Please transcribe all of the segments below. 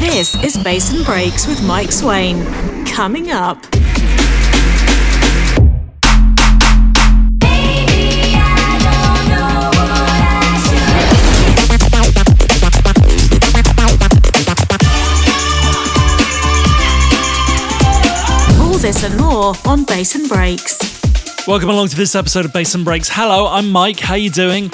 This is Bass and Breaks with Mike Swain. Coming up. This and more on Bass and Breaks. Welcome along to this episode of Bass and Breaks. Hello, I'm Mike. How you doing?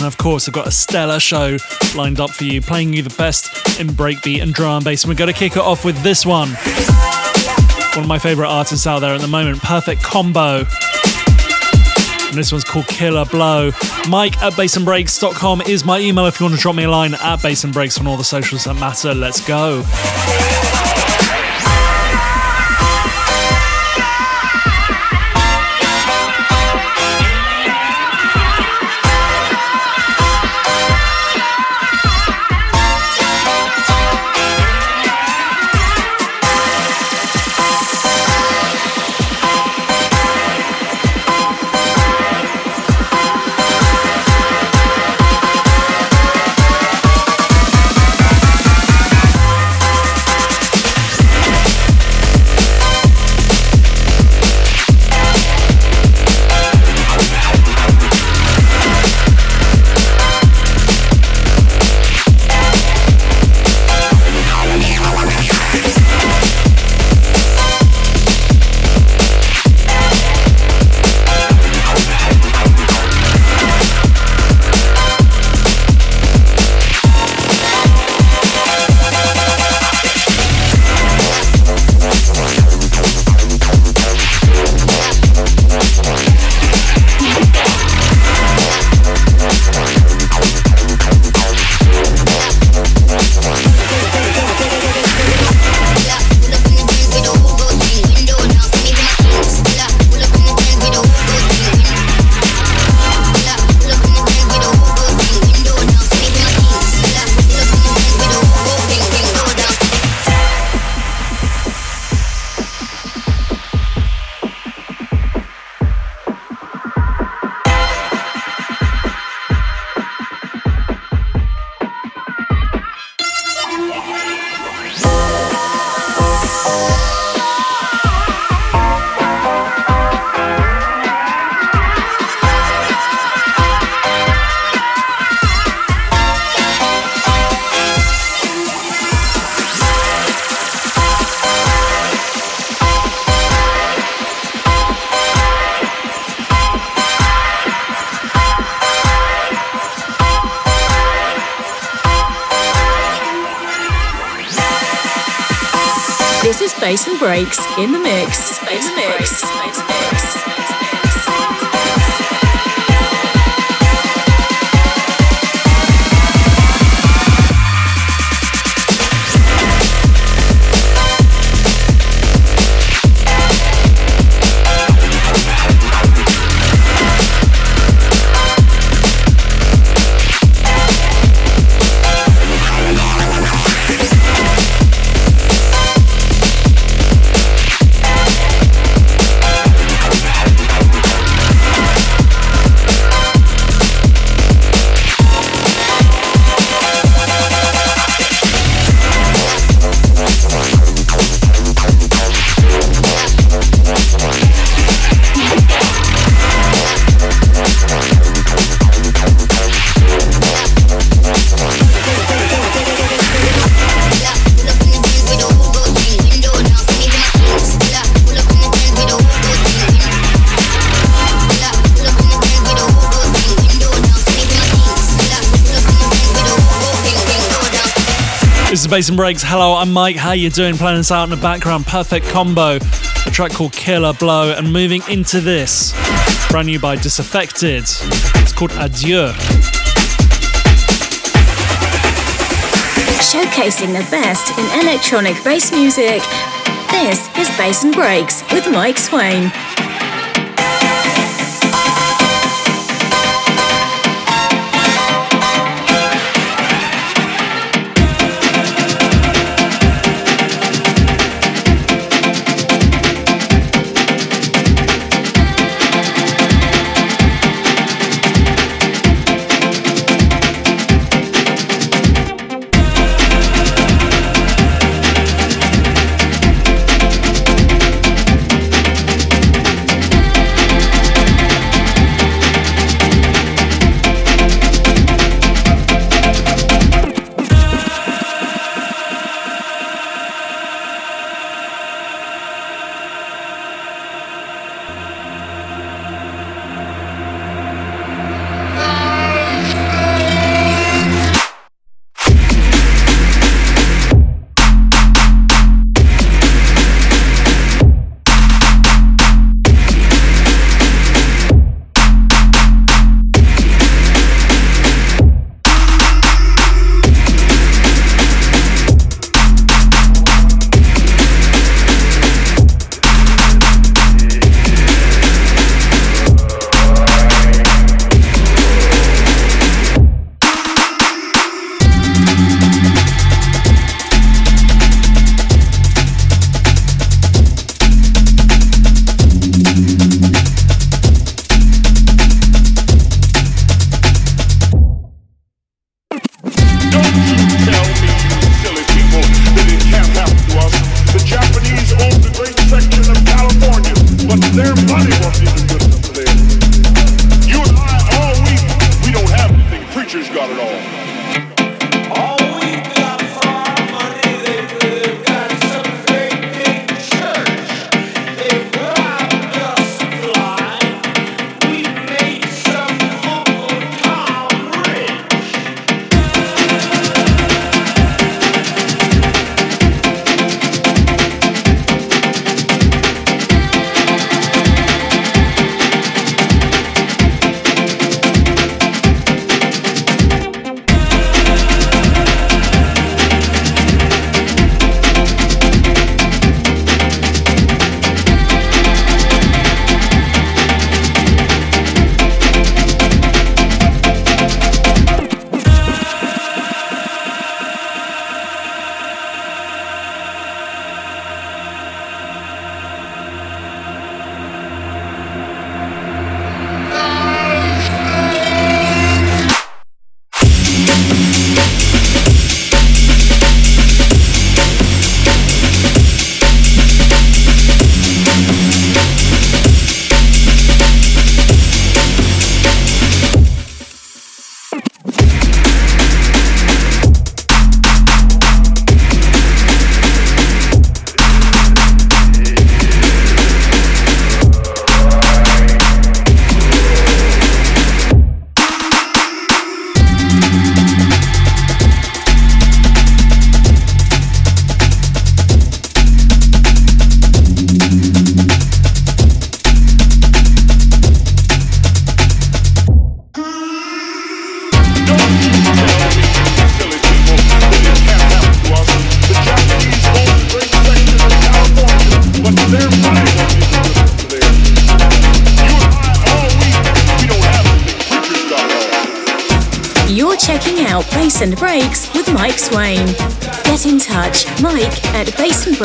And of course, I've got a stellar show lined up for you, playing you the best in breakbeat and drum and bass. And we're going to kick it off with this one. One of my favorite artists out there at the moment, Perfect Kombo. And this one's called Killa Blow. Mike at bassandbreaks.com is my email if you want to drop me a line at Bass and Breaks on all the socials that matter. Let's go. Bass and Breaks. Hello, I'm Mike. How you doing? Playing this out in the background. Perfect Kombo. A track called Killa Blow. And moving into this, brand new by Disaffected. It's called Adieu. Showcasing the best in electronic bass music. This is Bass and Breaks with Mike Swain.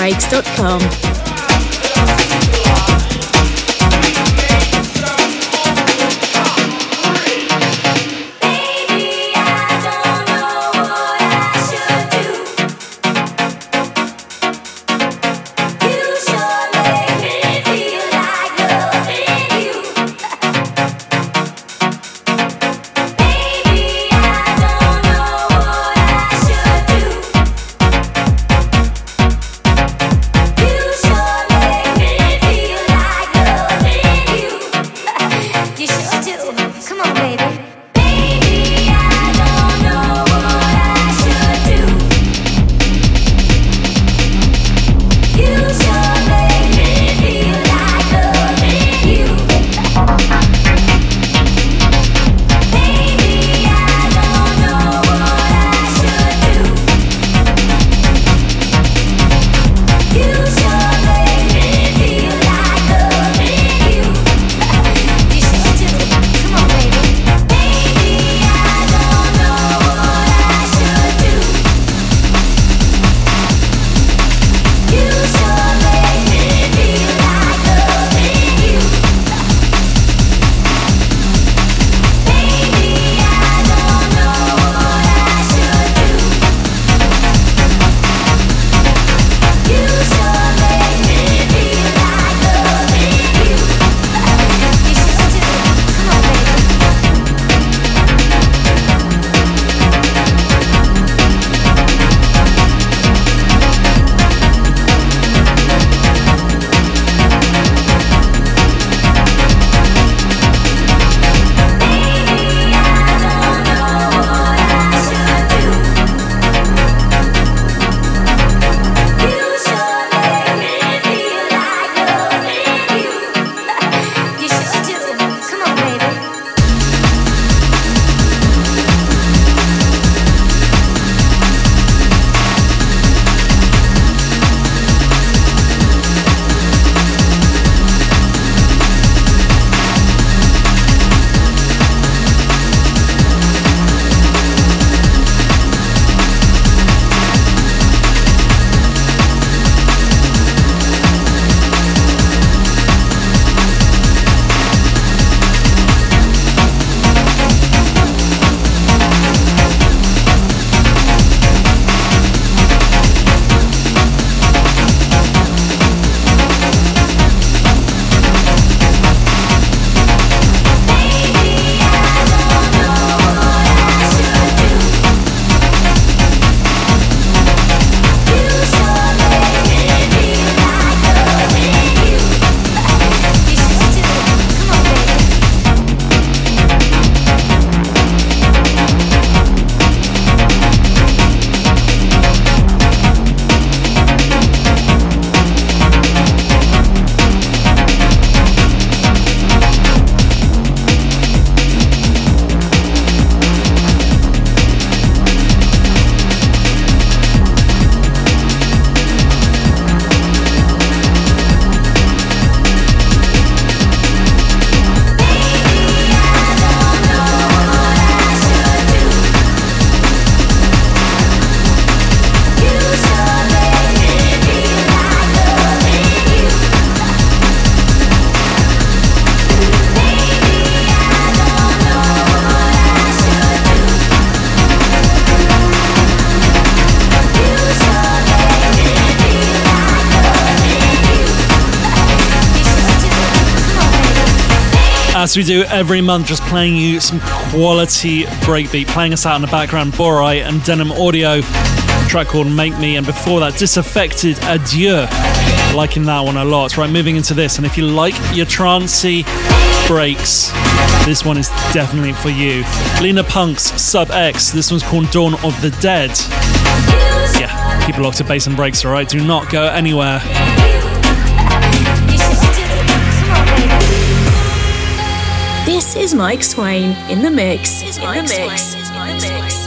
bassandbreaks.com. as we do every month, just playing you some quality breakbeat, playing us out in the background, Borai and Denham Audio, track called Make Me, and before that, Disaffected Adieu. Liking that one a lot. Right, moving into this, and if you like your trancey breaks, this one is definitely for you. Leena Punks Sub X, this one's called Dawn of the Dead. Yeah, keep it locked to bass and breaks, alright? Do not go anywhere. This is Mike Swain in the mix. In the mix. In the mix.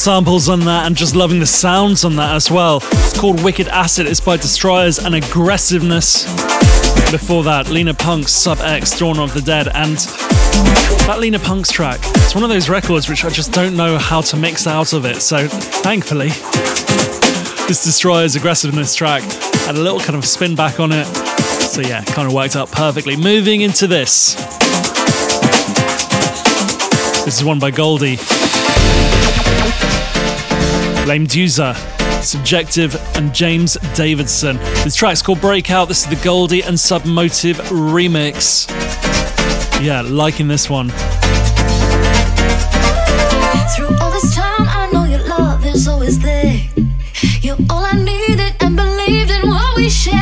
Samples on that and just loving the sounds on that as well. It's called Wicked Acid. It's by Destroyers and Aggresivnes. Before that, Leena Punks Sub X, Dawn of the Dead, and that Leena Punks track. It's one of those records which I just don't know how to mix out of it. So thankfully, this Destroyers Aggresivnes track had a little kind of spin back on it. So yeah, kind of worked out perfectly. Moving into this. This is one by Goldie. Lameduza, Subjective, and James Davidson. This track's called Breakout. This is the Goldie and Submotive remix. Yeah, liking this one. Through all this time, I know your love is always there. You're all I needed and believed in what we shared.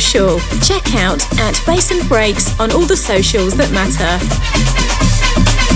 Social. Check out at Bass and Breaks on all the socials that matter.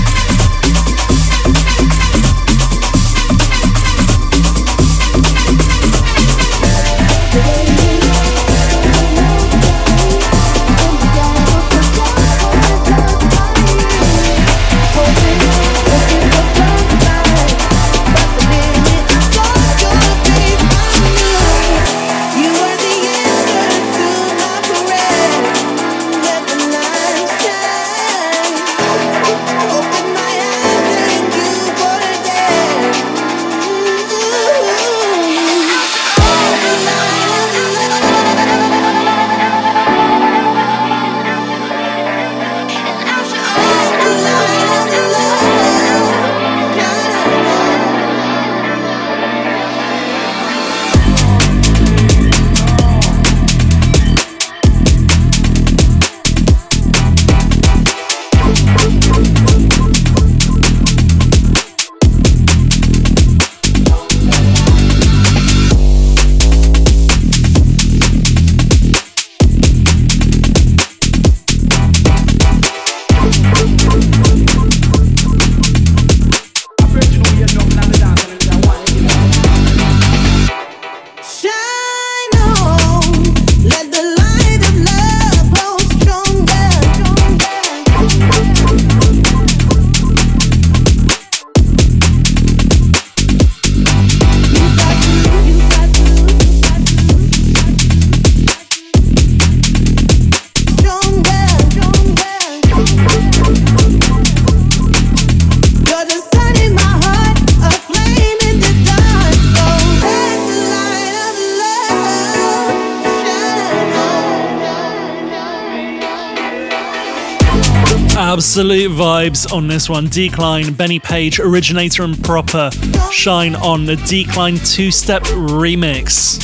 Absolute vibes on this one. Deekline, Benny Page, Origin8a and Propa. Shine on the Deekline two step remix.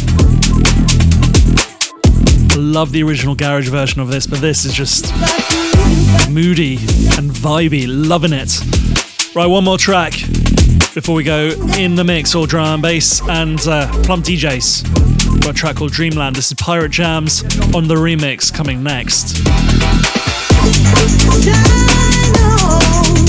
Love the original garage version of this, but this is just moody and vibey. Loving it. Right, one more track before we go in the mix, all drum and bass and uh, Plump DJs. Got a track called Dreamland. This is Pirate Jams on the remix coming next. This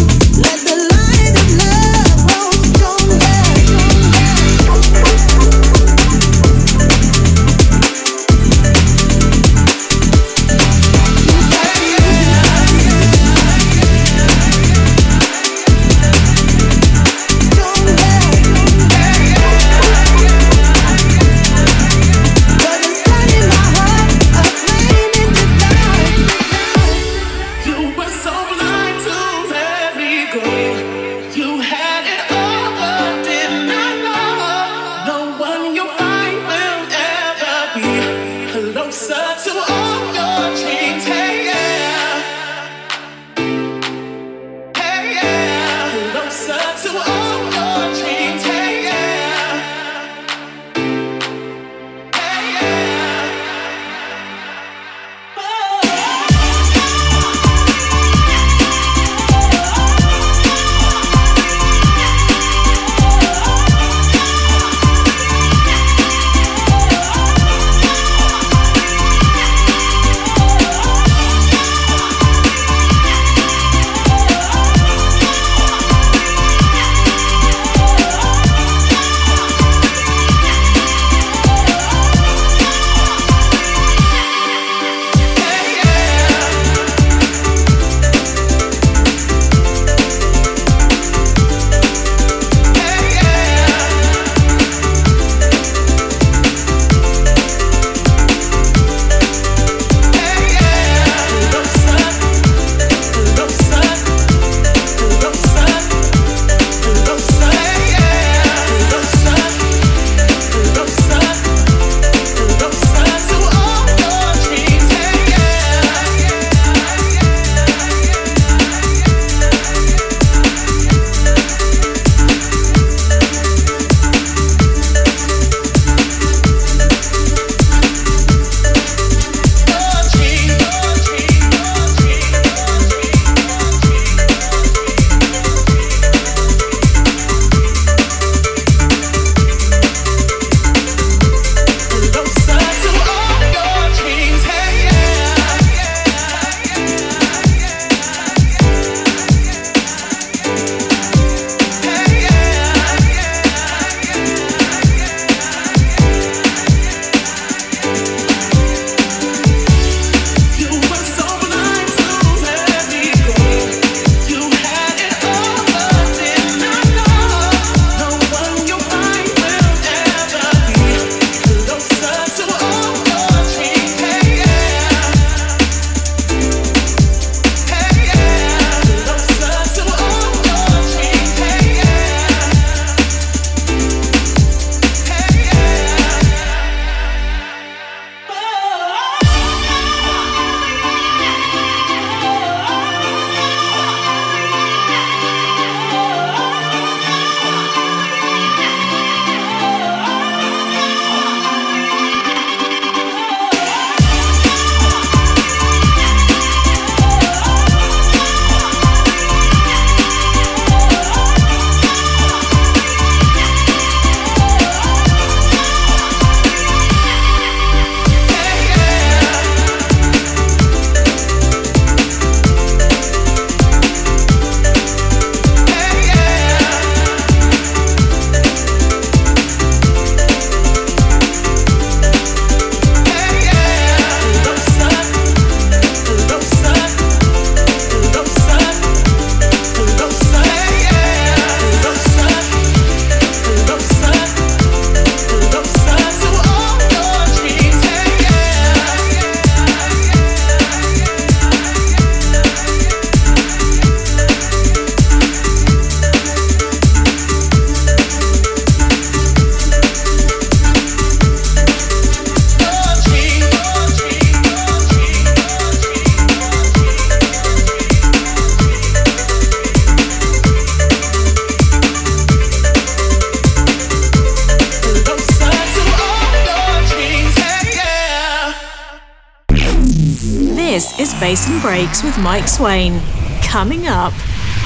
Breaks with Mike Swain. Coming up.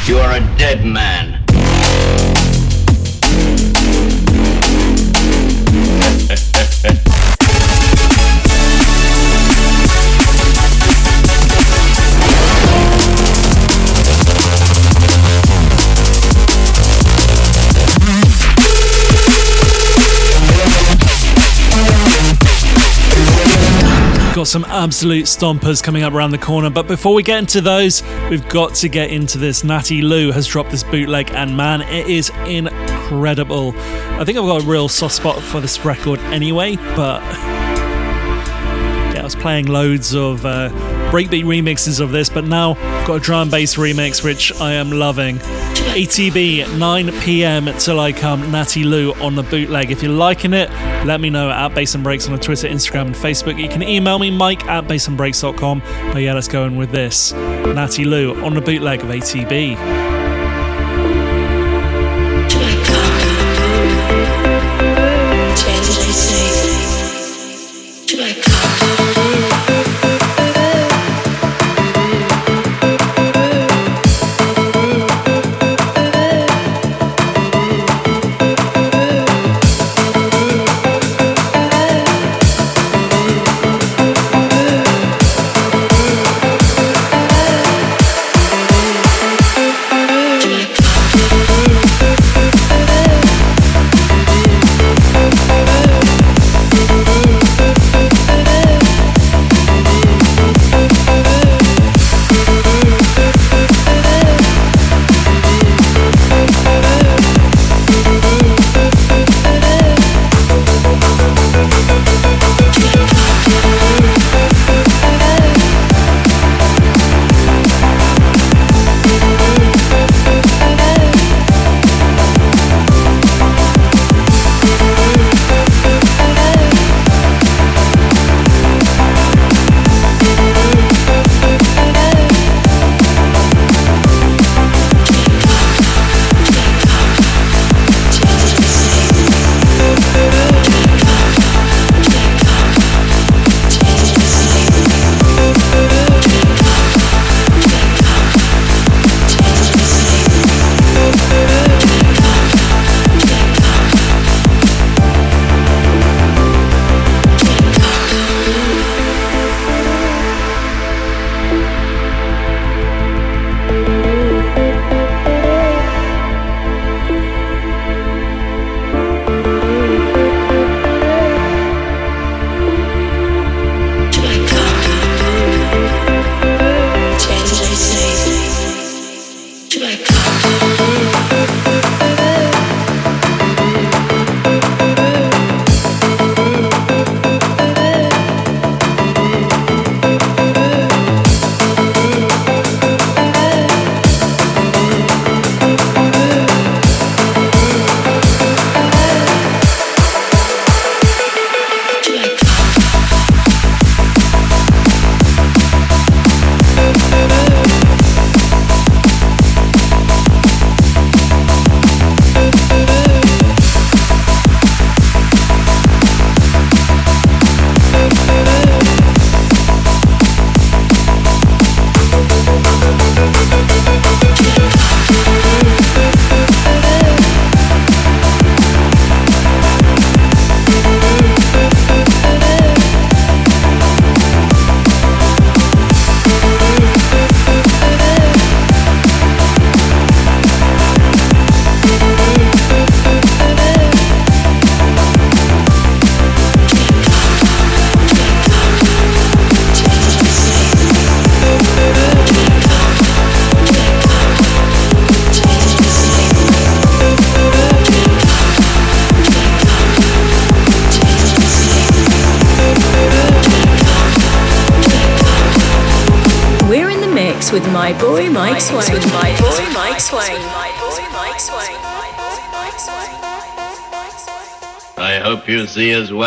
You are a dead man. Got some absolute stompers coming up around the corner. But before we get into those, we've got to get into this. Natty Lou has dropped this bootleg, and man, it is incredible. I think I've got a real soft spot for this record anyway, but yeah, I was playing loads of uh, breakbeat remixes of this, but now I've got a drum and bass remix, which I am loving. ATB 9 pm till I come Natty Lou on the bootleg. If you're liking it, let me know at Bass and Breaks on Twitter, Instagram, and Facebook. You can email me, mike at bassandbreaks.com. But yeah, let's go in with this. Natty Lou on the bootleg of ATB.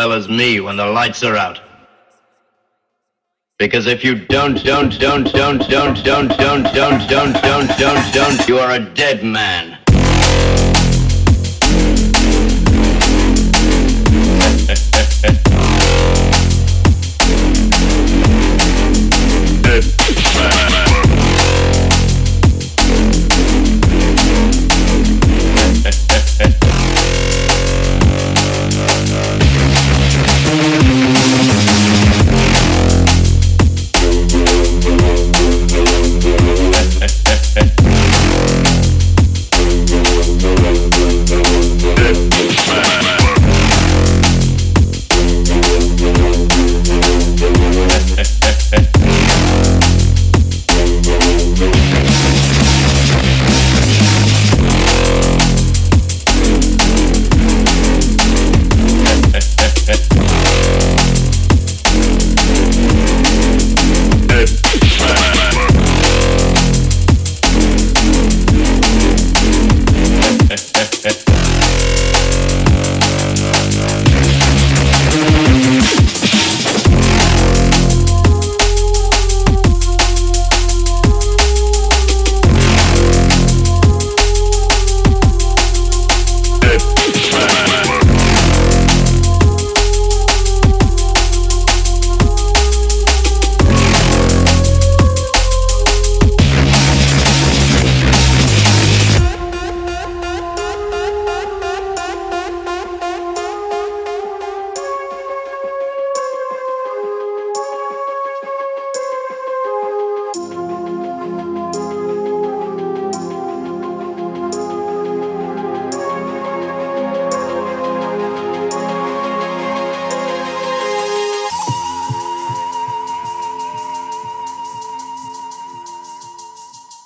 Well as me when the lights are out. Because if you don't, don't, don't, don't, don't, don't, don't, don't, don't, don't, don't, don't, you are a dead man.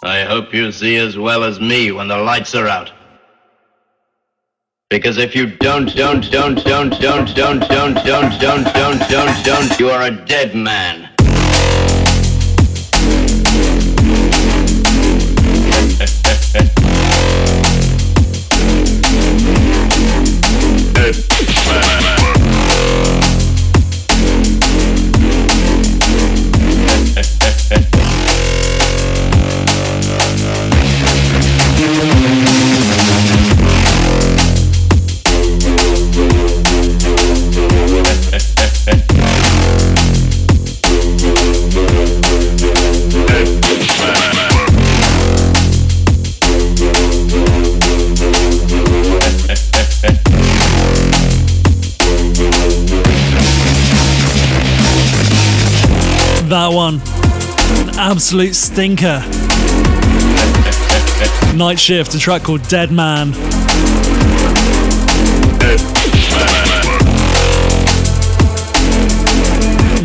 I hope you see as well as me when the lights are out. Because if you don't, don't, don't, don't, don't, don't, don't, don't, don't, don't, don't, you are a dead man. Absolute stinker. Night Shift, a track called Dead Man.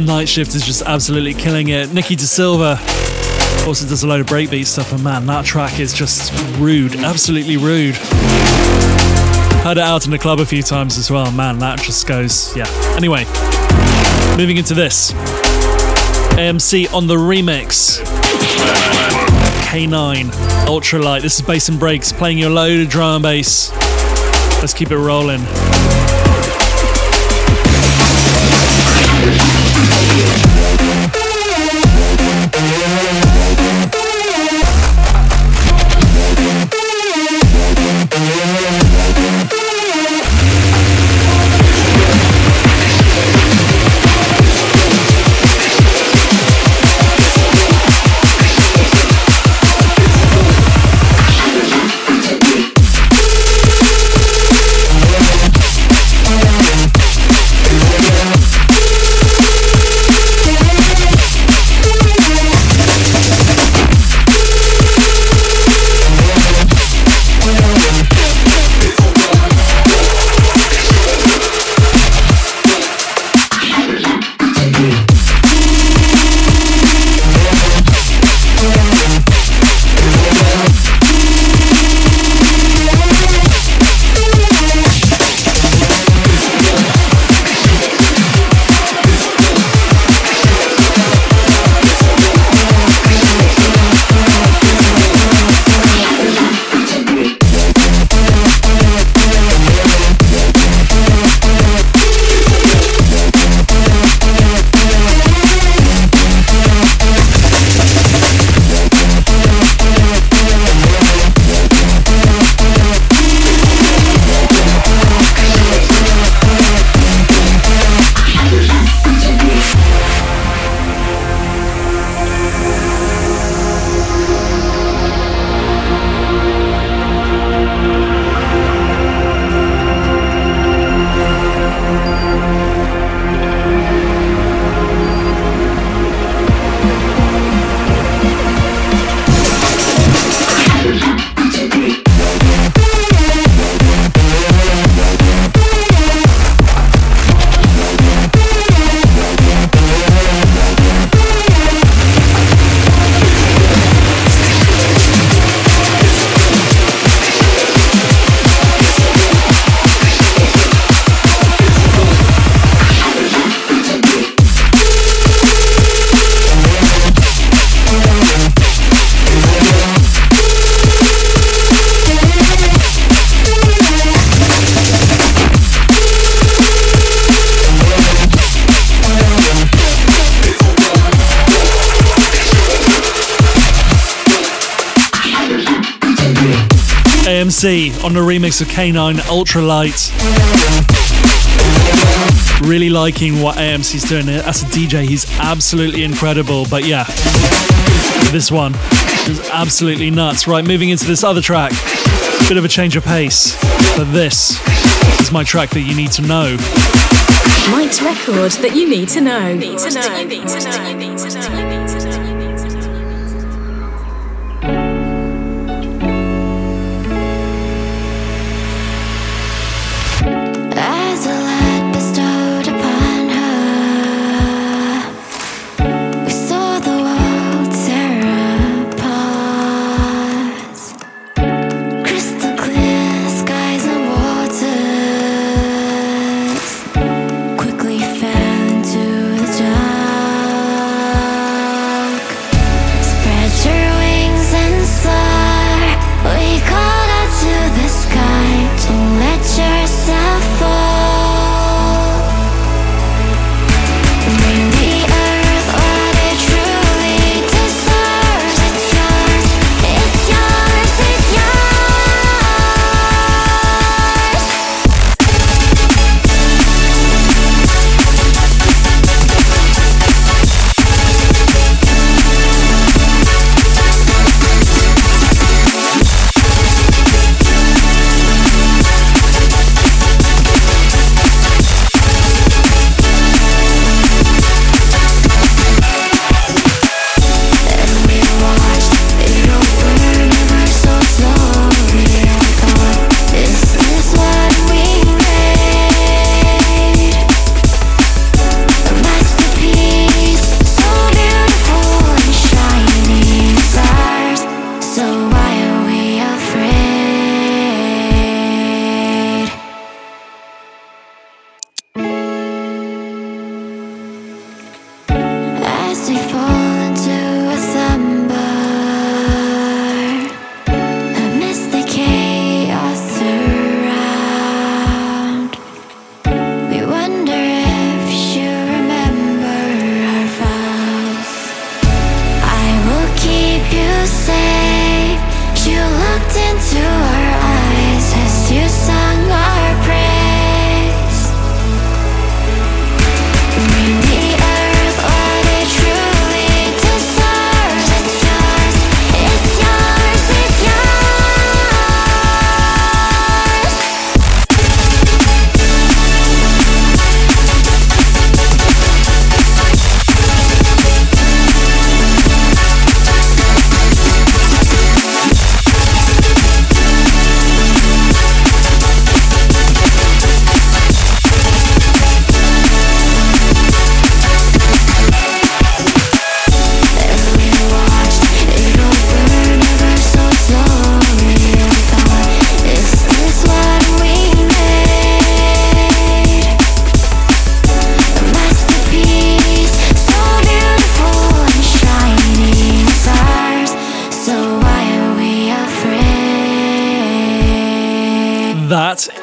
Night Shift is just absolutely killing it. Nikki De Silva also does a load of breakbeat stuff, and man, that track is just rude, absolutely rude. Heard it out in the club a few times as well. Man, that just goes, yeah. Anyway, moving into this. AMC on the remix. Kanine, Ultralight. This is Bass and Breaks playing your load drum and bass. Let's keep it rolling. AMC on the remix of Kanine Ultralight. Really liking what AMC's doing as a DJ. He's absolutely incredible. But yeah, this one is absolutely nuts. Right, moving into this other track. Bit of a change of pace. But this is my track that you need to know. Mike's record that you need to know. Need to know.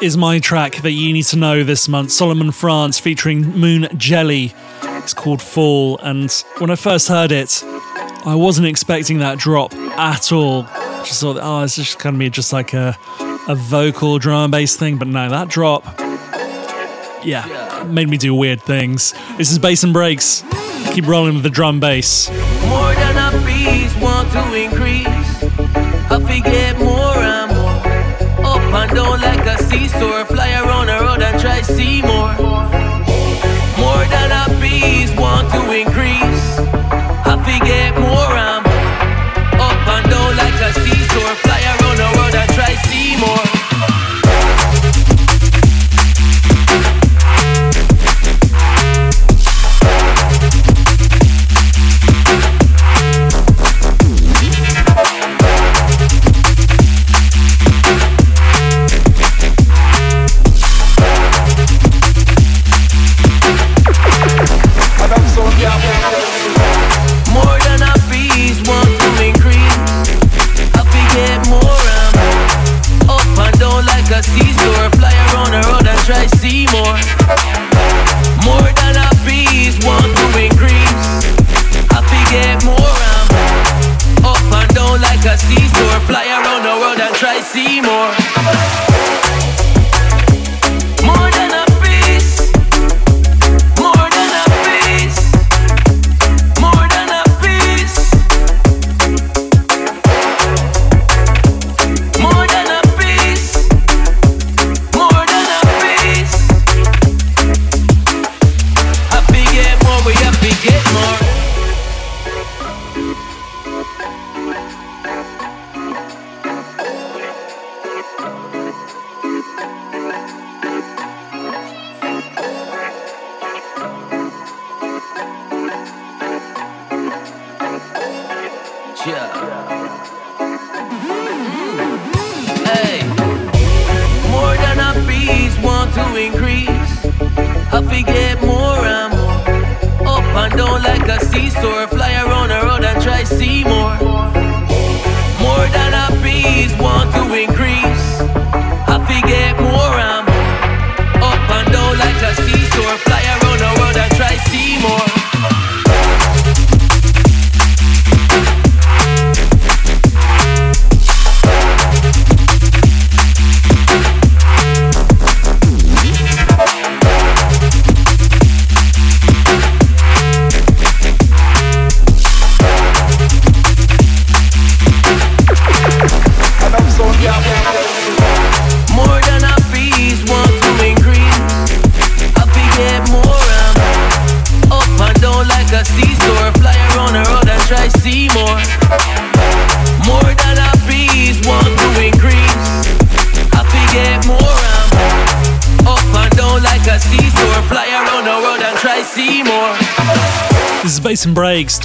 Is my track that you need to know this month. Solomon France featuring Moon Jelly. It's called Fall, and when I first heard it, I wasn't expecting that drop at all. Just thought, oh, it's just gonna be just like a a vocal drum and bass thing, but no, that drop, yeah, made me do weird things. This is Bass and Breaks. Keep rolling with the drum bass. More than a piece, want to increase. I forget more and. Down like a seesaw, fly around the road and try see more. More than a piece, want to increase. I forget more and more. Up and down like a seesaw, fly around the world and try see. More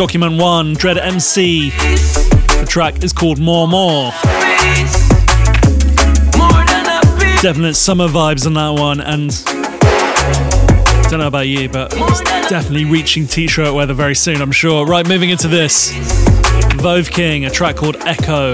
Document 1, Dread MC. The track is called More More. piece. More than a piece. Definite summer vibes on that one, and don't know about you, but it's definitely reaching t-shirt weather very soon, I'm sure. Right, moving into this. VovKING, a track called Echo.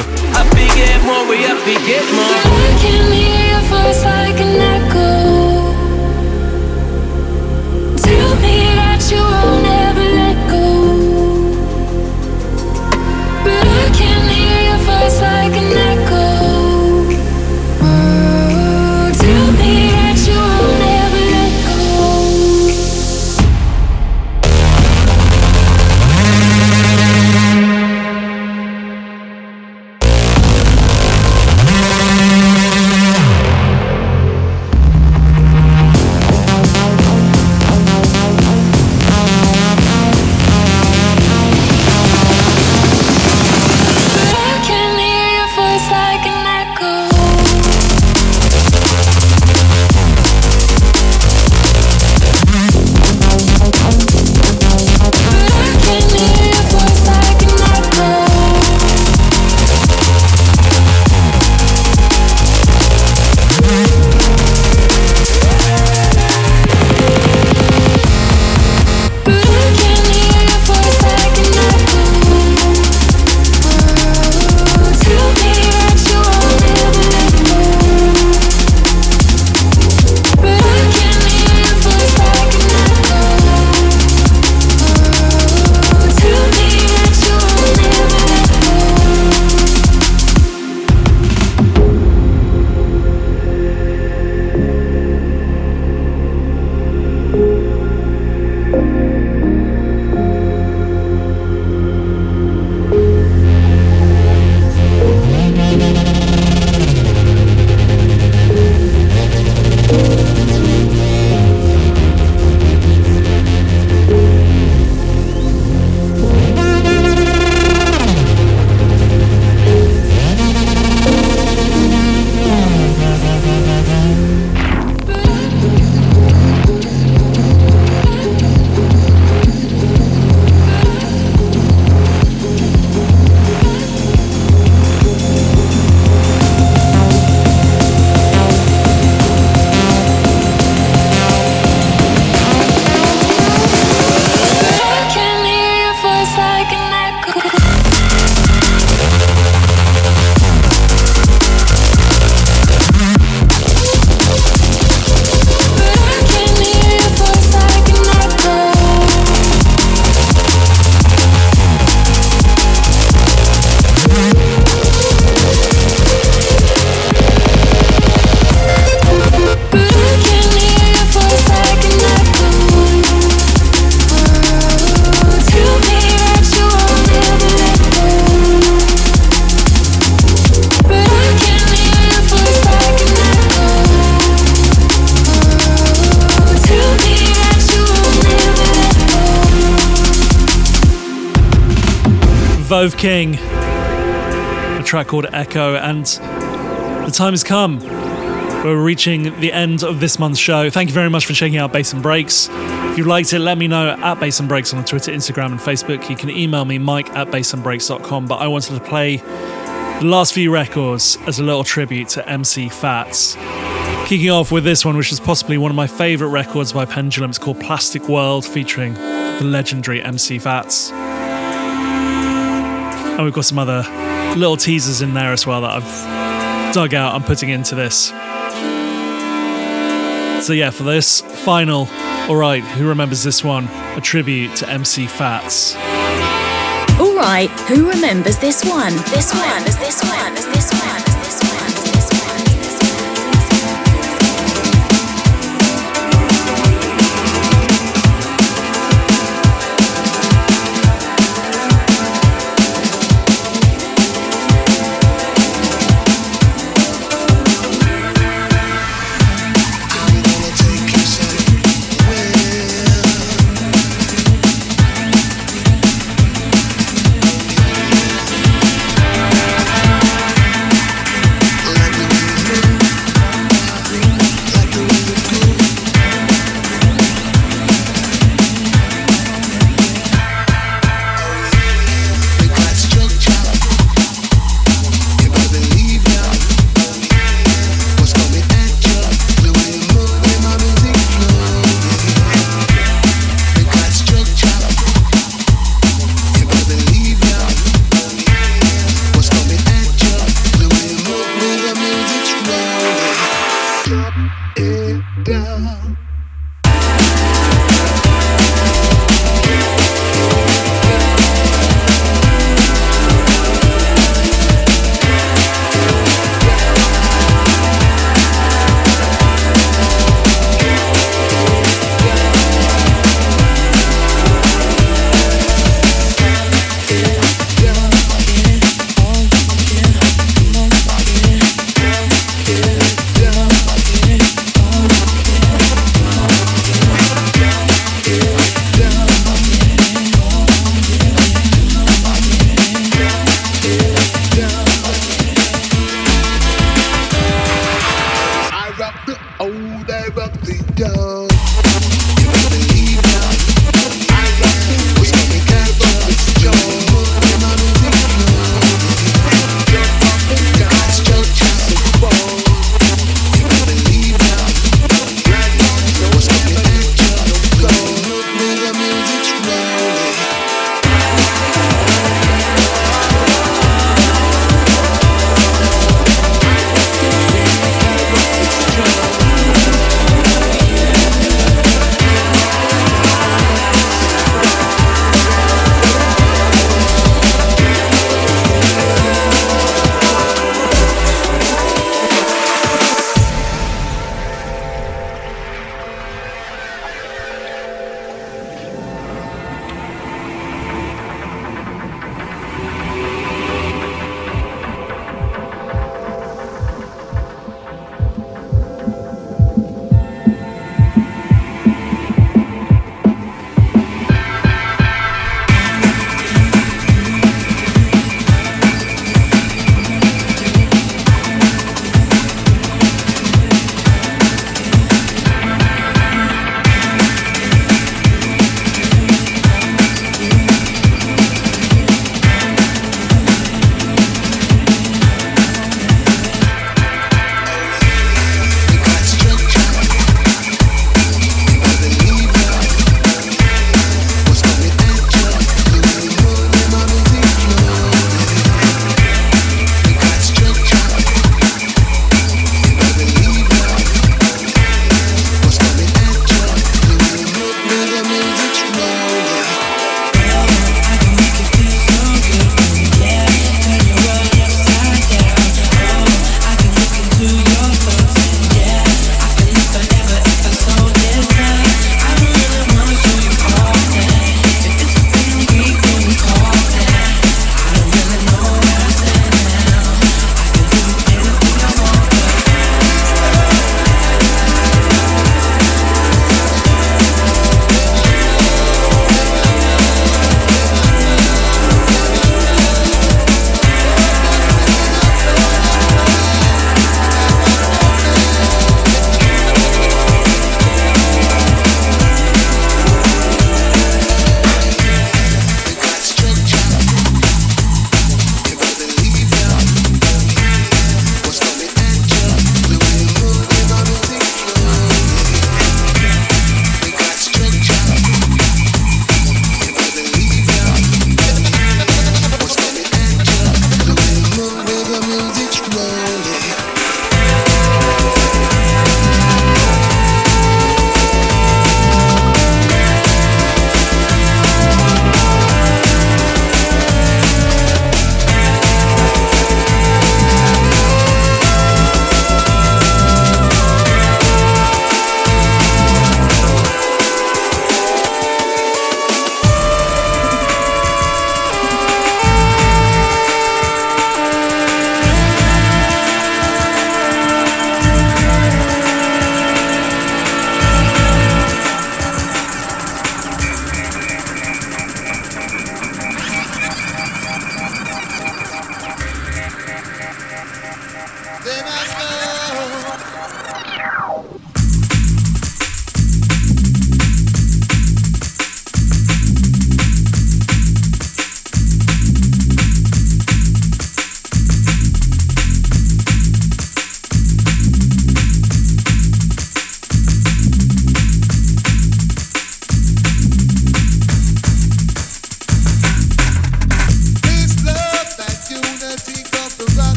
Echo, and the time has come. We're reaching the end of this month's show. Thank you very much for checking out Bass and Breaks. If you liked it, let me know at Bass and Breaks on Twitter, Instagram, and Facebook. You can email me, mike at bassandbreaks.com. But I wanted to play the last few records as a little tribute to MC Fats. Kicking off with this one, which is possibly one of my favourite records by Pendulum. It's called Plastic World, featuring the legendary MC Fats. And we've got some other little teasers in there as well that I've dug out and putting into this. So, yeah, for this final, alright, who remembers this one? A tribute to MC Fats. Alright, who remembers this one? This one, is this one, is this one, is this one, is this one,